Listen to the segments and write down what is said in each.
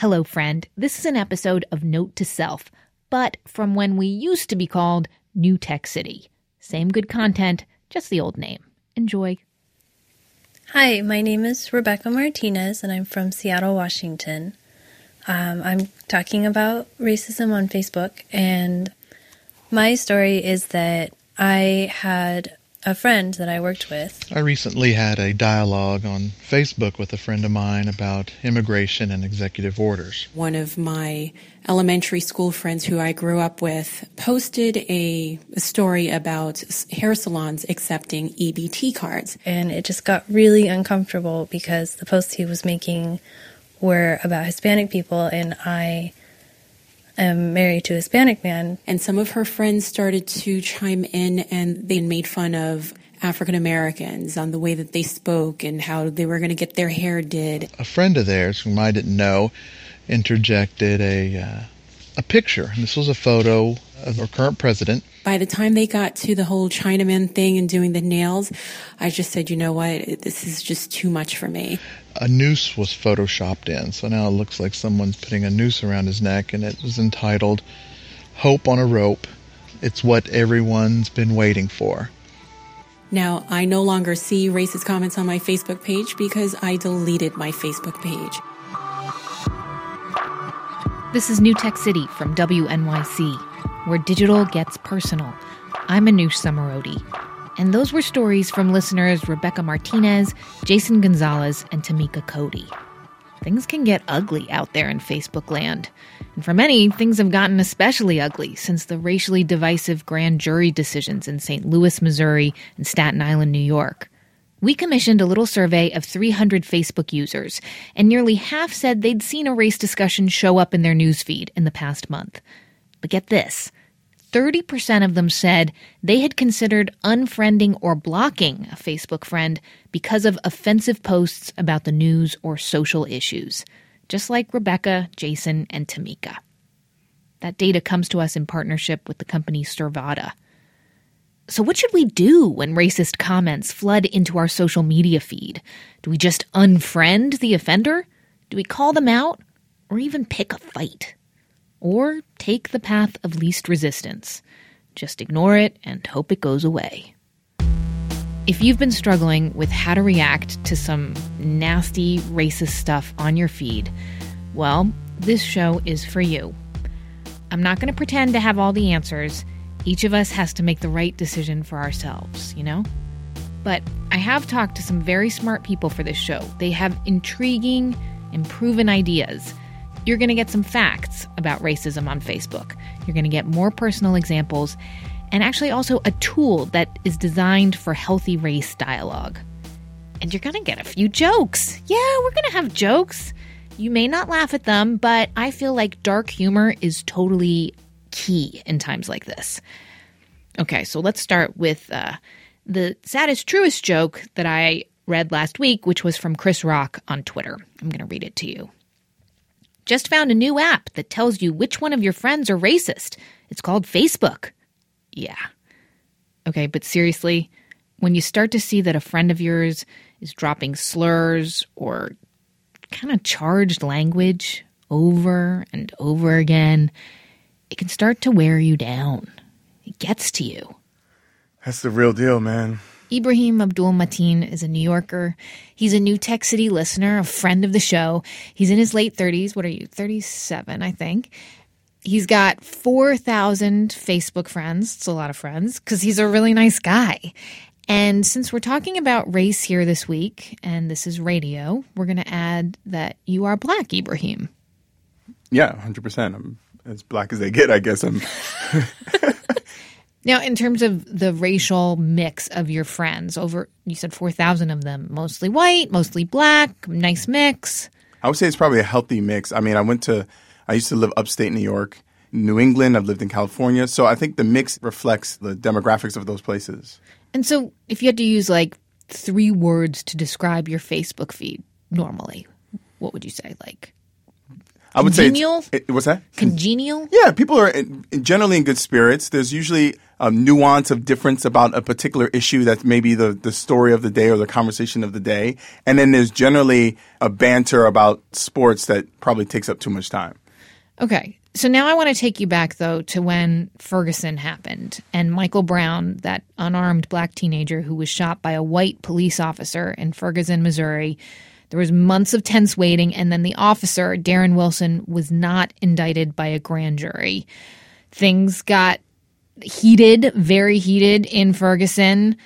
Hello, friend. This is an episode of Note to Self, but from when we used to be called New Tech City. Same good content, just the old name. Enjoy. Hi, my name is Rebecca Martinez, and I'm from Seattle, Washington. Um, I'm talking about racism on Facebook, and my story is that I had a friend that I worked with. I recently had a dialogue on Facebook with a friend of mine about immigration and executive orders. One of my elementary school friends who I grew up with posted a, a story about hair salons accepting EBT cards. And it just got really uncomfortable because the posts he was making were about Hispanic people, and I am married to a Hispanic man. And some of her friends started to chime in and they made fun of African Americans on the way that they spoke and how they were going to get their hair did. A friend of theirs, whom I didn't know, interjected a uh, a picture. And this was a photo of our current president. By the time they got to the whole Chinaman thing and doing the nails, I just said, you know what, this is just too much for me. A noose was photoshopped in, so now it looks like someone's putting a noose around his neck, and it was entitled Hope on a Rope. It's what everyone's been waiting for. Now, I no longer see racist comments on my Facebook page because I deleted my Facebook page. This is New Tech City from WNYC, where digital gets personal. I'm Manoush Zomorodi. And those were stories from listeners Rebecca Martinez, Jason Gonzalez, and Tamika Cody. Things can get ugly out there in Facebook land. And for many, things have gotten especially ugly since the racially divisive grand jury decisions in St. Louis, Missouri, and Staten Island, New York. We commissioned a little survey of 300 Facebook users, and nearly half said they'd seen a race discussion show up in their newsfeed in the past month. But get this 30% of them said they had considered unfriending or blocking a Facebook friend because of offensive posts about the news or social issues, just like Rebecca, Jason, and Tamika. That data comes to us in partnership with the company Survata. So, what should we do when racist comments flood into our social media feed? Do we just unfriend the offender? Do we call them out? Or even pick a fight? Or take the path of least resistance? Just ignore it and hope it goes away. If you've been struggling with how to react to some nasty racist stuff on your feed, well, this show is for you. I'm not going to pretend to have all the answers each of us has to make the right decision for ourselves, you know? But I have talked to some very smart people for this show. They have intriguing and proven ideas. You're going to get some facts about racism on Facebook. You're going to get more personal examples and actually also a tool that is designed for healthy race dialogue. And you're going to get a few jokes. Yeah, we're going to have jokes. You may not laugh at them, but I feel like dark humor is totally key in times like this. Okay, so let's start with uh, the saddest, truest joke that I read last week, which was from Chris Rock on Twitter. I'm going to read it to you. Just found a new app that tells you which one of your friends are racist. It's called Facebook. Yeah. Okay, but seriously, when you start to see that a friend of yours is dropping slurs or kind of charged language over and over again, it can start to wear you down. It gets to you. That's the real deal, man. Ibrahim Abdul Matin is a New Yorker. He's a New Tech City listener, a friend of the show. He's in his late 30s. What are you? 37, I think. He's got 4,000 Facebook friends. It's a lot of friends because he's a really nice guy. And since we're talking about race here this week, and this is radio, we're going to add that you are black, Ibrahim. Yeah, 100%. I'm as black as they get, I guess. I'm. now, in terms of the racial mix of your friends, over you said four thousand of them, mostly white, mostly black, nice mix. I would say it's probably a healthy mix. I mean, I went to, I used to live upstate New York, New England. I've lived in California, so I think the mix reflects the demographics of those places. And so, if you had to use like three words to describe your Facebook feed normally, what would you say? Like I would Congenial? say it, what's that? Congenial? Yeah, people are in, generally in good spirits. There's usually um, nuance of difference about a particular issue that's maybe the, the story of the day or the conversation of the day. And then there's generally a banter about sports that probably takes up too much time. Okay. So now I want to take you back, though, to when Ferguson happened and Michael Brown, that unarmed black teenager who was shot by a white police officer in Ferguson, Missouri. There was months of tense waiting, and then the officer, Darren Wilson, was not indicted by a grand jury. Things got heated, very heated in Ferguson.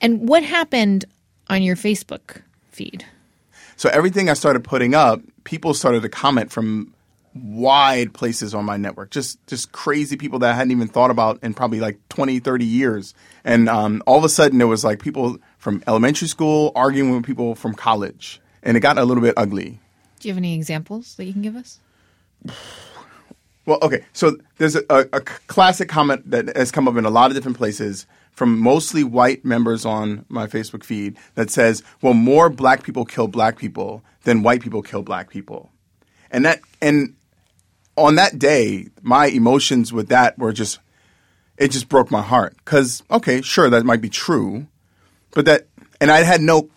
And what happened on your Facebook feed? So everything I started putting up, people started to comment from wide places on my network. Just just crazy people that I hadn't even thought about in probably like 20, 30 years. And um, all of a sudden, there was like people from elementary school arguing with people from college, and it got a little bit ugly. Do you have any examples that you can give us? Well, okay. So there's a, a, a classic comment that has come up in a lot of different places from mostly white members on my Facebook feed that says, "Well, more black people kill black people than white people kill black people," and that and on that day, my emotions with that were just it just broke my heart because okay, sure, that might be true, but that and I had no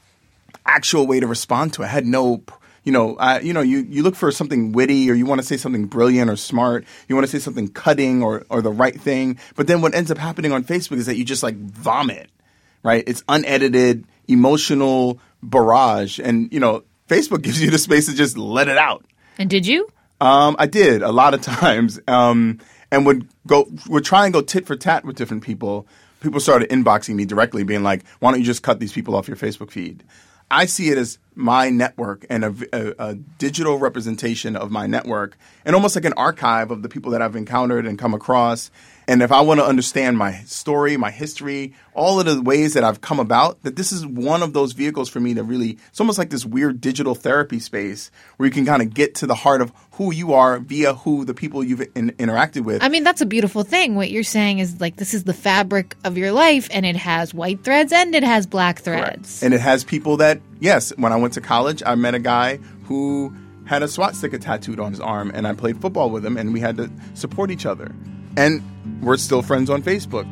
actual way to respond to it. I had no you know, uh, you know, you, you look for something witty or you want to say something brilliant or smart. You want to say something cutting or, or the right thing. But then what ends up happening on Facebook is that you just like vomit, right? It's unedited, emotional barrage. And, you know, Facebook gives you the space to just let it out. And did you? Um, I did a lot of times. Um, and would go, would try and go tit for tat with different people. People started inboxing me directly being like, why don't you just cut these people off your Facebook feed? I see it as my network and a, a, a, digital representation of my network and almost like an archive of the people that I've encountered and come across. And if I want to understand my story, my history, all of the ways that I've come about, that this is one of those vehicles for me to really, it's almost like this weird digital therapy space where you can kind of get to the heart of who you are via who the people you've in, interacted with. I mean, that's a beautiful thing. What you're saying is like this is the fabric of your life and it has white threads and it has black threads. Correct. And it has people that, yes, when I went to college, I met a guy who had a swastika tattooed on his arm, and I played football with him, and we had to support each other. And we're still friends on Facebook.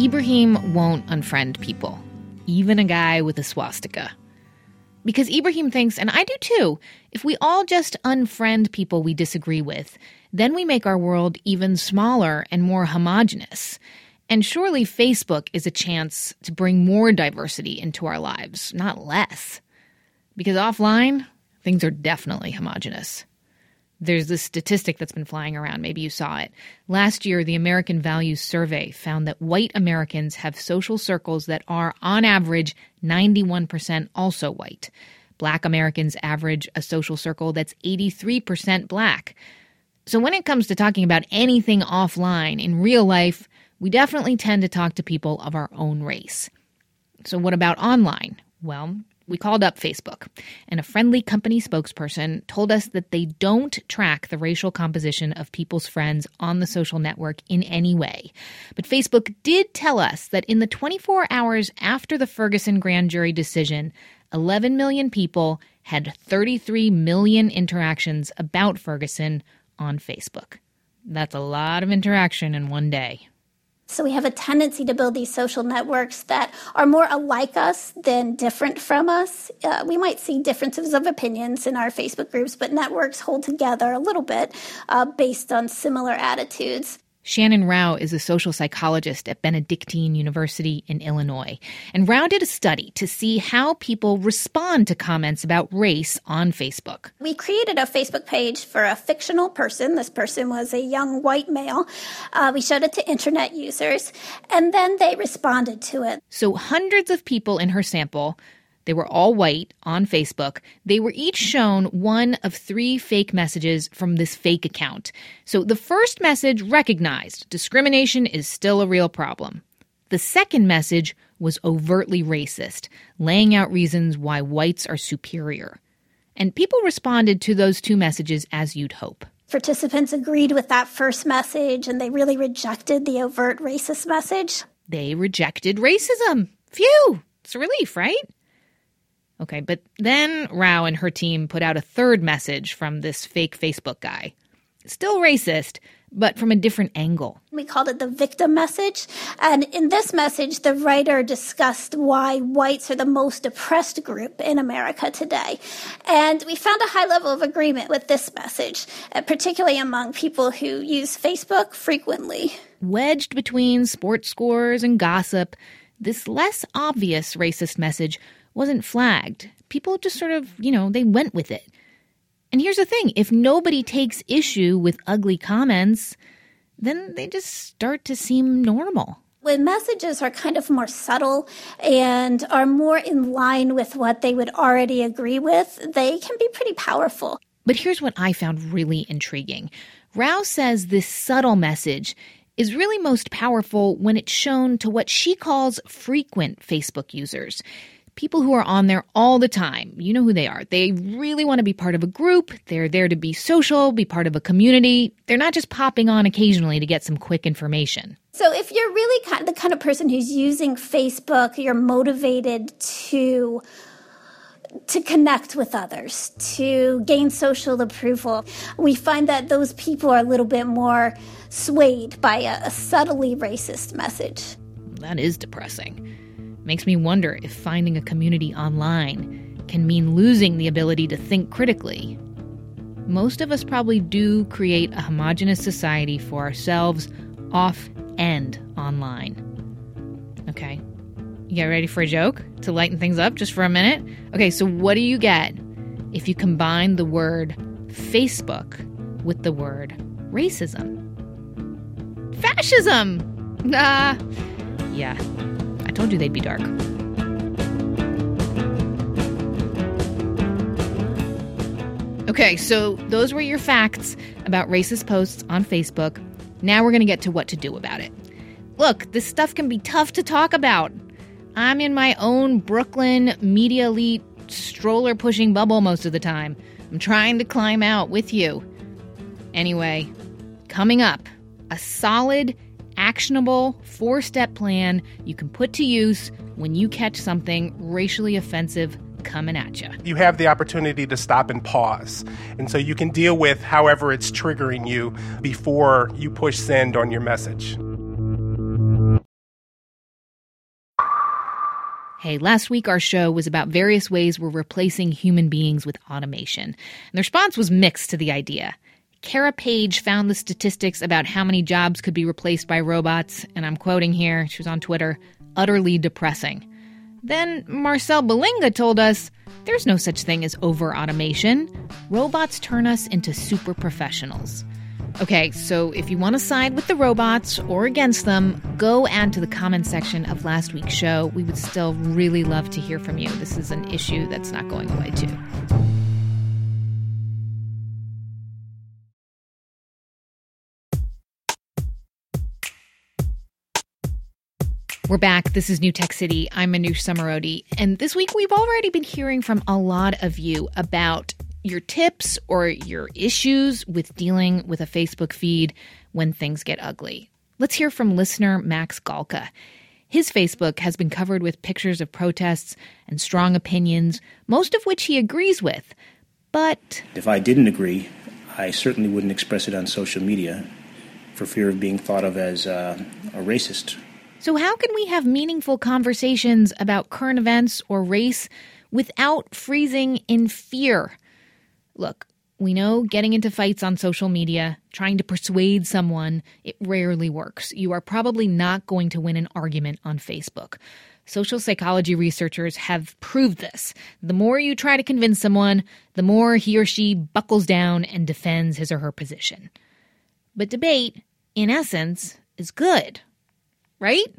Ibrahim won't unfriend people, even a guy with a swastika. Because Ibrahim thinks, and I do too, if we all just unfriend people we disagree with, then we make our world even smaller and more homogenous. And surely Facebook is a chance to bring more diversity into our lives, not less. Because offline, things are definitely homogenous. There's this statistic that's been flying around. Maybe you saw it. Last year, the American Values Survey found that white Americans have social circles that are, on average, 91% also white. Black Americans average a social circle that's 83% black. So when it comes to talking about anything offline in real life, we definitely tend to talk to people of our own race. So what about online? Well, we called up Facebook, and a friendly company spokesperson told us that they don't track the racial composition of people's friends on the social network in any way. But Facebook did tell us that in the 24 hours after the Ferguson grand jury decision, 11 million people had 33 million interactions about Ferguson on Facebook. That's a lot of interaction in one day. So we have a tendency to build these social networks that are more alike us than different from us. Uh, we might see differences of opinions in our Facebook groups, but networks hold together a little bit uh, based on similar attitudes. Shannon Rauch is a social psychologist at Benedictine University in Illinois. And Rauch did a study to see how people respond to comments about race on Facebook. We created a Facebook page for a fictional person. This person was a young white male. Uh, we showed it to internet users, and then they responded to it. So hundreds of people in her sample they were all white on Facebook. They were each shown one of three fake messages from this fake account. So the first message recognized discrimination is still a real problem. The second message was overtly racist, laying out reasons why whites are superior. And people responded to those two messages as you'd hope. Participants agreed with that first message and they really rejected the overt racist message. They rejected racism. Phew! It's a relief, right? Okay, but then Rauch and her team put out a third message from this fake Facebook guy. Still racist, but from a different angle. We called it the victim message. And in this message, the writer discussed why whites are the most oppressed group in America today. And we found a high level of agreement with this message, uh, particularly among people who use Facebook frequently. Wedged between sports scores and gossip, this less obvious racist message wasn't flagged. People just sort of, you know, they went with it. And here's the thing if nobody takes issue with ugly comments, then they just start to seem normal. When messages are kind of more subtle and are more in line with what they would already agree with, they can be pretty powerful. But here's what I found really intriguing Rauch says this subtle message is really most powerful when it's shown to what she calls frequent Facebook users people who are on there all the time. You know who they are. They really want to be part of a group. They're there to be social, be part of a community. They're not just popping on occasionally to get some quick information. So if you're really the kind of person who's using Facebook, you're motivated to to connect with others, to gain social approval. We find that those people are a little bit more swayed by a, a subtly racist message. That is depressing. Makes me wonder if finding a community online can mean losing the ability to think critically. Most of us probably do create a homogenous society for ourselves off and online. Okay. You ready for a joke to lighten things up just for a minute? Okay, so what do you get if you combine the word Facebook with the word racism? Fascism! Ah, yeah. I told you they'd be dark. Okay, so those were your facts about racist posts on Facebook. Now we're going to get to what to do about it. Look, this stuff can be tough to talk about. I'm in my own Brooklyn media elite stroller pushing bubble most of the time. I'm trying to climb out with you. Anyway, coming up, a solid actionable four step plan you can put to use when you catch something racially offensive coming at you. You have the opportunity to stop and pause. And so you can deal with however it's triggering you before you push send on your message. Hey, last week our show was about various ways we're replacing human beings with automation. And the response was mixed to the idea. Kara Page found the statistics about how many jobs could be replaced by robots, and I'm quoting here, she was on Twitter, utterly depressing. Then Marcel Belinga told us there's no such thing as over automation. Robots turn us into super professionals. Okay, so if you want to side with the robots or against them, go add to the comment section of last week's show. We would still really love to hear from you. This is an issue that's not going away, too. We're back. This is New Tech City. I'm Manoush Zomorodi. And this week we've already been hearing from a lot of you about your tips or your issues with dealing with a Facebook feed when things get ugly. Let's hear from listener Max Galka. His Facebook has been covered with pictures of protests and strong opinions, most of which he agrees with. But if I didn't agree, I certainly wouldn't express it on social media for fear of being thought of as uh, a racist so, how can we have meaningful conversations about current events or race without freezing in fear? Look, we know getting into fights on social media, trying to persuade someone, it rarely works. You are probably not going to win an argument on Facebook. Social psychology researchers have proved this. The more you try to convince someone, the more he or she buckles down and defends his or her position. But debate, in essence, is good right?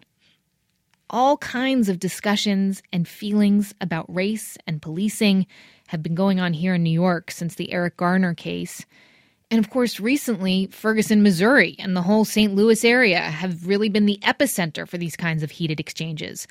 All kinds of discussions and feelings about race and policing have been going on here in New York since the Eric Garner case. And of course, recently, Ferguson, Missouri, and the whole St. Louis area have really been the epicenter for these kinds of heated exchanges.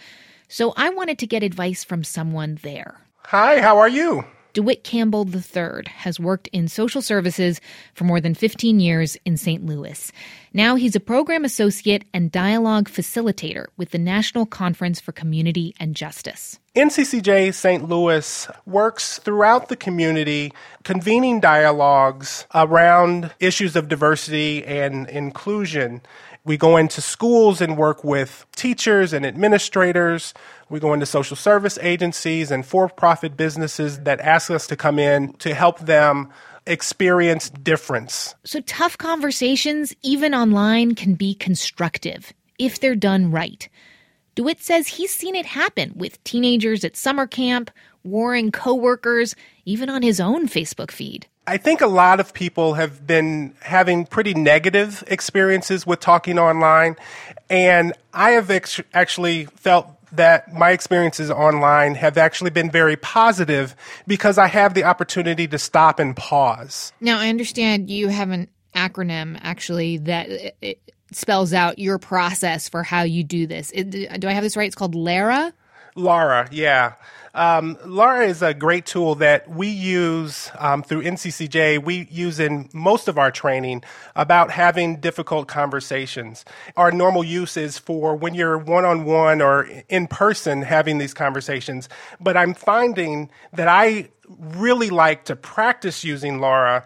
So I wanted to get advice from someone there. Hi, how are you? DeWitt Campbell III has worked in social services for more than 15 years in St. Louis. Now he's a program associate and dialogue facilitator with the National Conference for Community and Justice. NCCJ St. Louis works throughout the community, convening dialogues around issues of diversity and inclusion. We go into schools and work with teachers and administrators. We go into social service agencies and for profit businesses that ask us to come in to help them experience difference. So, tough conversations, even online, can be constructive if they're done right. DeWitt says he's seen it happen with teenagers at summer camp, warring coworkers, even on his own Facebook feed. I think a lot of people have been having pretty negative experiences with talking online. And I have ex- actually felt that my experiences online have actually been very positive because I have the opportunity to stop and pause. Now, I understand you have an acronym actually that spells out your process for how you do this. Do I have this right? It's called Lara? Lara, yeah. Um, Lara is a great tool that we use um, through NCCJ. We use in most of our training about having difficult conversations. Our normal use is for when you're one on one or in person having these conversations. But I'm finding that I really like to practice using Lara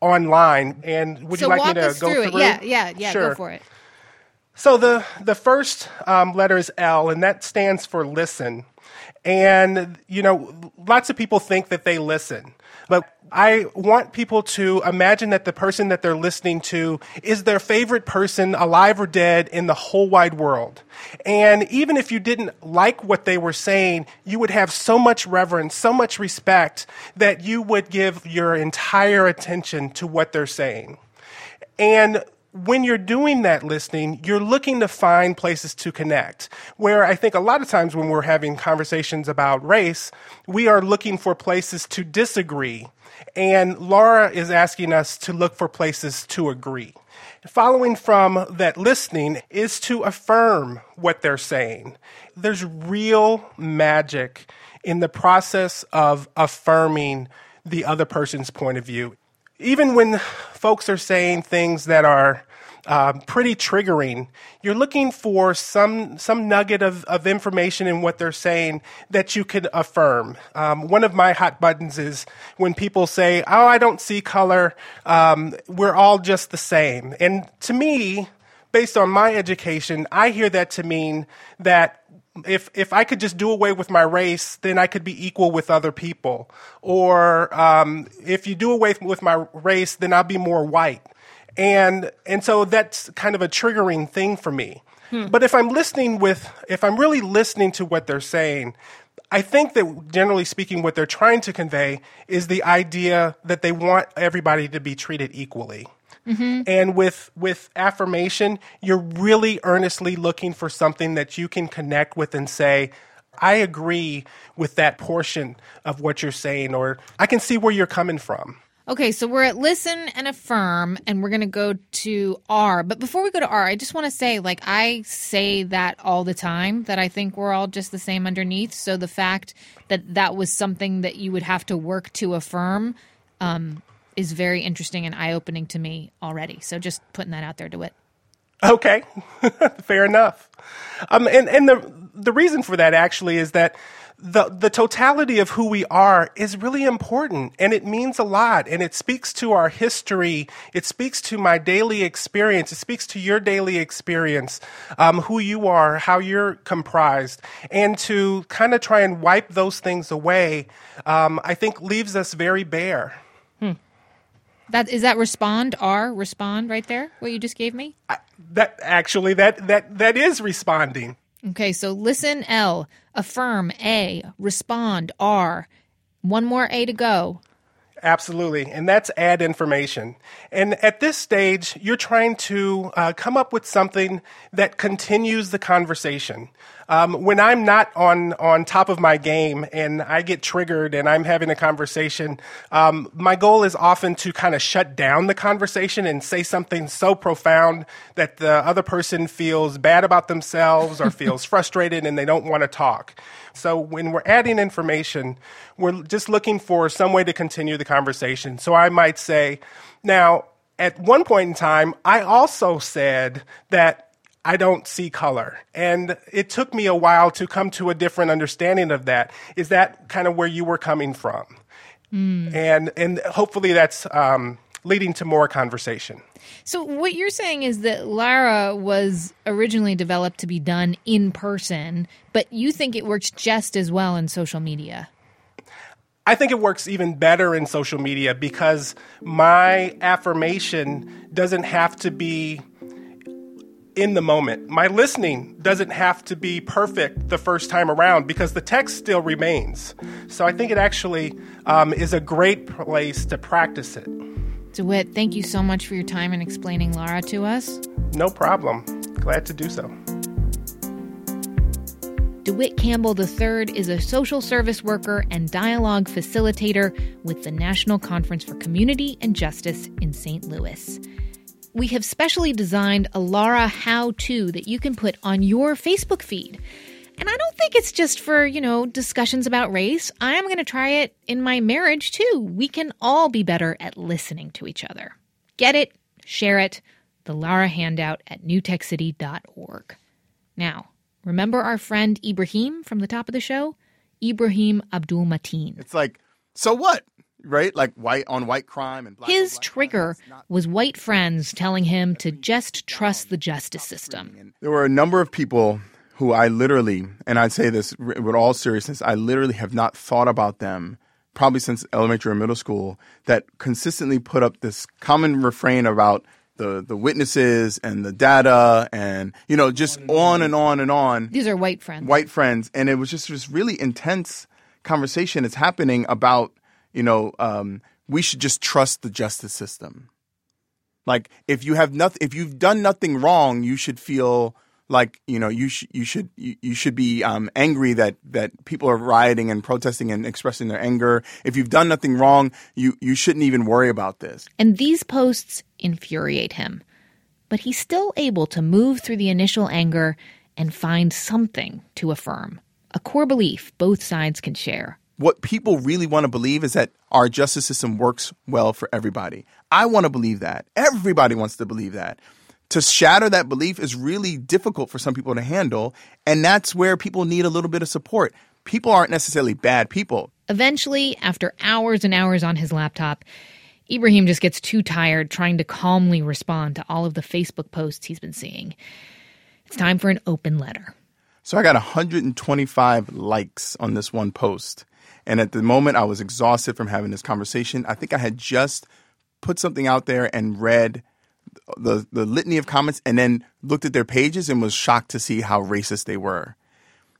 online. And would so you like me to go through? it? Yeah, yeah, yeah. Sure. Go for it. So the the first um, letter is L, and that stands for listen. And you know, lots of people think that they listen, but I want people to imagine that the person that they're listening to is their favorite person, alive or dead, in the whole wide world. And even if you didn't like what they were saying, you would have so much reverence, so much respect that you would give your entire attention to what they're saying. And when you're doing that listening, you're looking to find places to connect. Where I think a lot of times when we're having conversations about race, we are looking for places to disagree. And Lara is asking us to look for places to agree. Following from that listening is to affirm what they're saying. There's real magic in the process of affirming the other person's point of view even when folks are saying things that are uh, pretty triggering, you're looking for some some nugget of, of information in what they're saying that you can affirm. Um, one of my hot buttons is when people say, "Oh, I don't see color. Um, we're all just the same." And to me, based on my education, I hear that to mean that if if I could just do away with my race, then I could be equal with other people. Or um, if you do away with my race, then I'll be more white. And and so that's kind of a triggering thing for me. Hmm. But if I'm listening with, if I'm really listening to what they're saying, I think that generally speaking, what they're trying to convey is the idea that they want everybody to be treated equally. Mm-hmm. And with with affirmation, you're really earnestly looking for something that you can connect with and say, I agree with that portion of what you're saying, or I can see where you're coming from. Okay, so we're at listen and affirm, and we're going to go to R. But before we go to R, I just want to say, like, I say that all the time that I think we're all just the same underneath. So the fact that that was something that you would have to work to affirm um, is very interesting and eye opening to me already. So just putting that out there, DeWitt. Okay, fair enough. Um, and and the the reason for that actually is that the the totality of who we are is really important and it means a lot and it speaks to our history it speaks to my daily experience it speaks to your daily experience um, who you are how you're comprised and to kind of try and wipe those things away um, i think leaves us very bare hmm. That is that respond R respond right there. What you just gave me. I, that actually that that that is responding. Okay, so listen L, affirm A, respond R. One more A to go. Absolutely. And that's add information. And at this stage, you're trying to uh, come up with something that continues the conversation. Um, when I'm not on, on top of my game and I get triggered and I'm having a conversation, um, my goal is often to kind of shut down the conversation and say something so profound that the other person feels bad about themselves or feels frustrated and they don't want to talk. So when we're adding information, we're just looking for some way to continue the conversation. So I might say, now, at one point in time, I also said that I don't see color. And it took me a while to come to a different understanding of that. Is that kind of where you were coming from? Mm. And, and hopefully that's um, leading to more conversation. So, what you're saying is that Lara was originally developed to be done in person, but you think it works just as well in social media? I think it works even better in social media because my affirmation doesn't have to be in the moment. My listening doesn't have to be perfect the first time around because the text still remains. So I think it actually um, is a great place to practice it. DeWitt, thank you so much for your time and explaining Lara to us. No problem. Glad to do so. DeWitt Campbell III is a social service worker and dialogue facilitator with the National Conference for Community and Justice in St. Louis we have specially designed a Lara how to that you can put on your Facebook feed. And I don't think it's just for, you know, discussions about race. I am going to try it in my marriage too. We can all be better at listening to each other. Get it, share it. The Lara handout at newtechcity.org. Now, remember our friend Ibrahim from the top of the show? Ibrahim Abdul Matin. It's like, so what? Right? Like white on white crime and black his black trigger was white friends telling him to just trust the justice system. There were a number of people who I literally, and I'd say this with all seriousness, I literally have not thought about them probably since elementary or middle school that consistently put up this common refrain about the the witnesses and the data and you know just on and on and on. These are white friends. White friends, and it was just this really intense conversation that's happening about you know, um, we should just trust the justice system. Like if you have nothing, if you've done nothing wrong, you should feel like you know you should you should you, you should be um, angry that that people are rioting and protesting and expressing their anger. If you've done nothing wrong, you you shouldn't even worry about this. And these posts infuriate him, but he's still able to move through the initial anger and find something to affirm, a core belief both sides can share what people really want to believe is that our justice system works well for everybody. I want to believe that. Everybody wants to believe that. To shatter that belief is really difficult for some people to handle, and that's where people need a little bit of support. People aren't necessarily bad people. Eventually, after hours and hours on his laptop, Ibrahim just gets too tired trying to calmly respond to all of the Facebook posts he's been seeing. It's time for an open letter. So I got 125 likes on this one post. And at the moment, I was exhausted from having this conversation. I think I had just put something out there and read the the litany of comments, and then looked at their pages and was shocked to see how racist they were.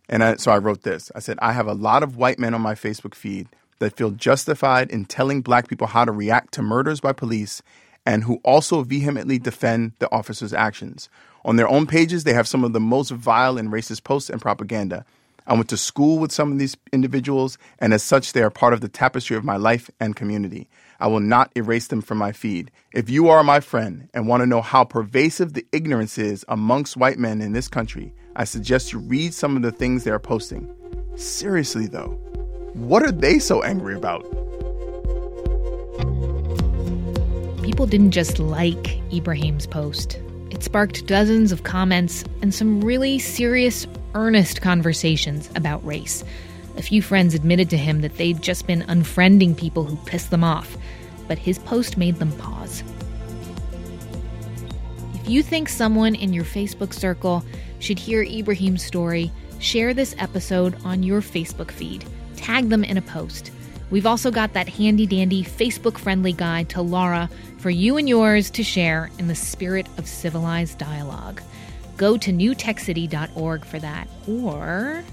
And I, so I wrote this. I said, I have a lot of white men on my Facebook feed that feel justified in telling black people how to react to murders by police and who also vehemently defend the officers' actions. On their own pages, they have some of the most vile and racist posts and propaganda. I went to school with some of these individuals, and as such, they are part of the tapestry of my life and community. I will not erase them from my feed. If you are my friend and want to know how pervasive the ignorance is amongst white men in this country, I suggest you read some of the things they are posting. Seriously, though, what are they so angry about? People didn't just like Ibrahim's post. It sparked dozens of comments and some really serious earnest conversations about race. A few friends admitted to him that they'd just been unfriending people who pissed them off, but his post made them pause. If you think someone in your Facebook circle should hear Ibrahim's story, share this episode on your Facebook feed. Tag them in a post. We've also got that handy dandy Facebook friendly guide to Lara for you and yours to share in the spirit of civilized dialogue. Go to newtechcity.org for that. Or,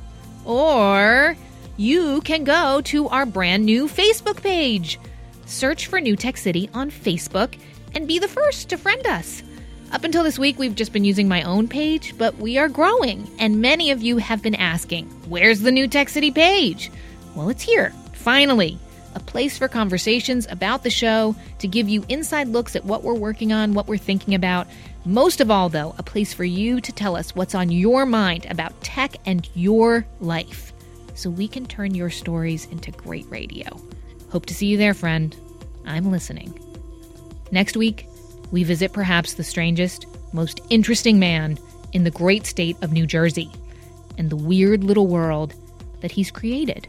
or you can go to our brand new Facebook page. search for New Tech City on Facebook and be the first to friend us. Up until this week, we've just been using my own page, but we are growing, and many of you have been asking, Where's the New Tech City page? Well, it's here, finally. A place for conversations about the show, to give you inside looks at what we're working on, what we're thinking about. Most of all, though, a place for you to tell us what's on your mind about tech and your life, so we can turn your stories into great radio. Hope to see you there, friend. I'm listening. Next week, we visit perhaps the strangest, most interesting man in the great state of New Jersey and the weird little world that he's created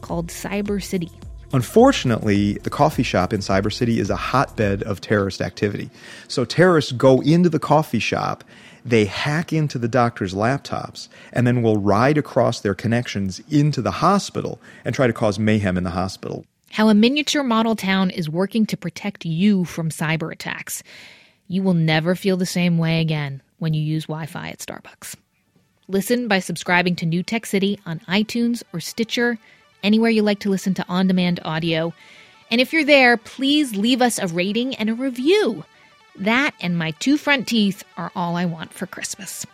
called Cyber City. Unfortunately, the coffee shop in Cyber City is a hotbed of terrorist activity. So terrorists go into the coffee shop, they hack into the doctor's laptops, and then will ride across their connections into the hospital and try to cause mayhem in the hospital how a miniature model town is working to protect you from cyber attacks. You will never feel the same way again when you use Wi Fi at Starbucks. Listen by subscribing to New Tech City on iTunes or Stitcher, anywhere you like to listen to on demand audio. And if you're there, please leave us a rating and a review. That and my two front teeth are all I want for Christmas.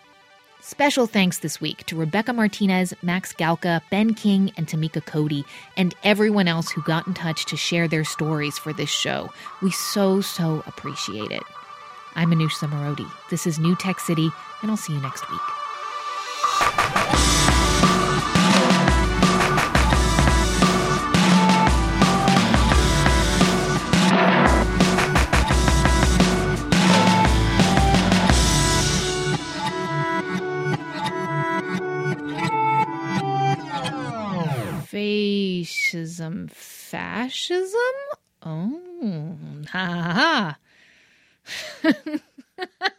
Special thanks this week to Rebecca Martinez, Max Galka, Ben King, and Tamika Cody, and everyone else who got in touch to share their stories for this show. We so, so appreciate it. I'm Manoush Zomorodi. This is New Tech City, and I'll see you next week. communism, fascism? Oh, ha ha. ha.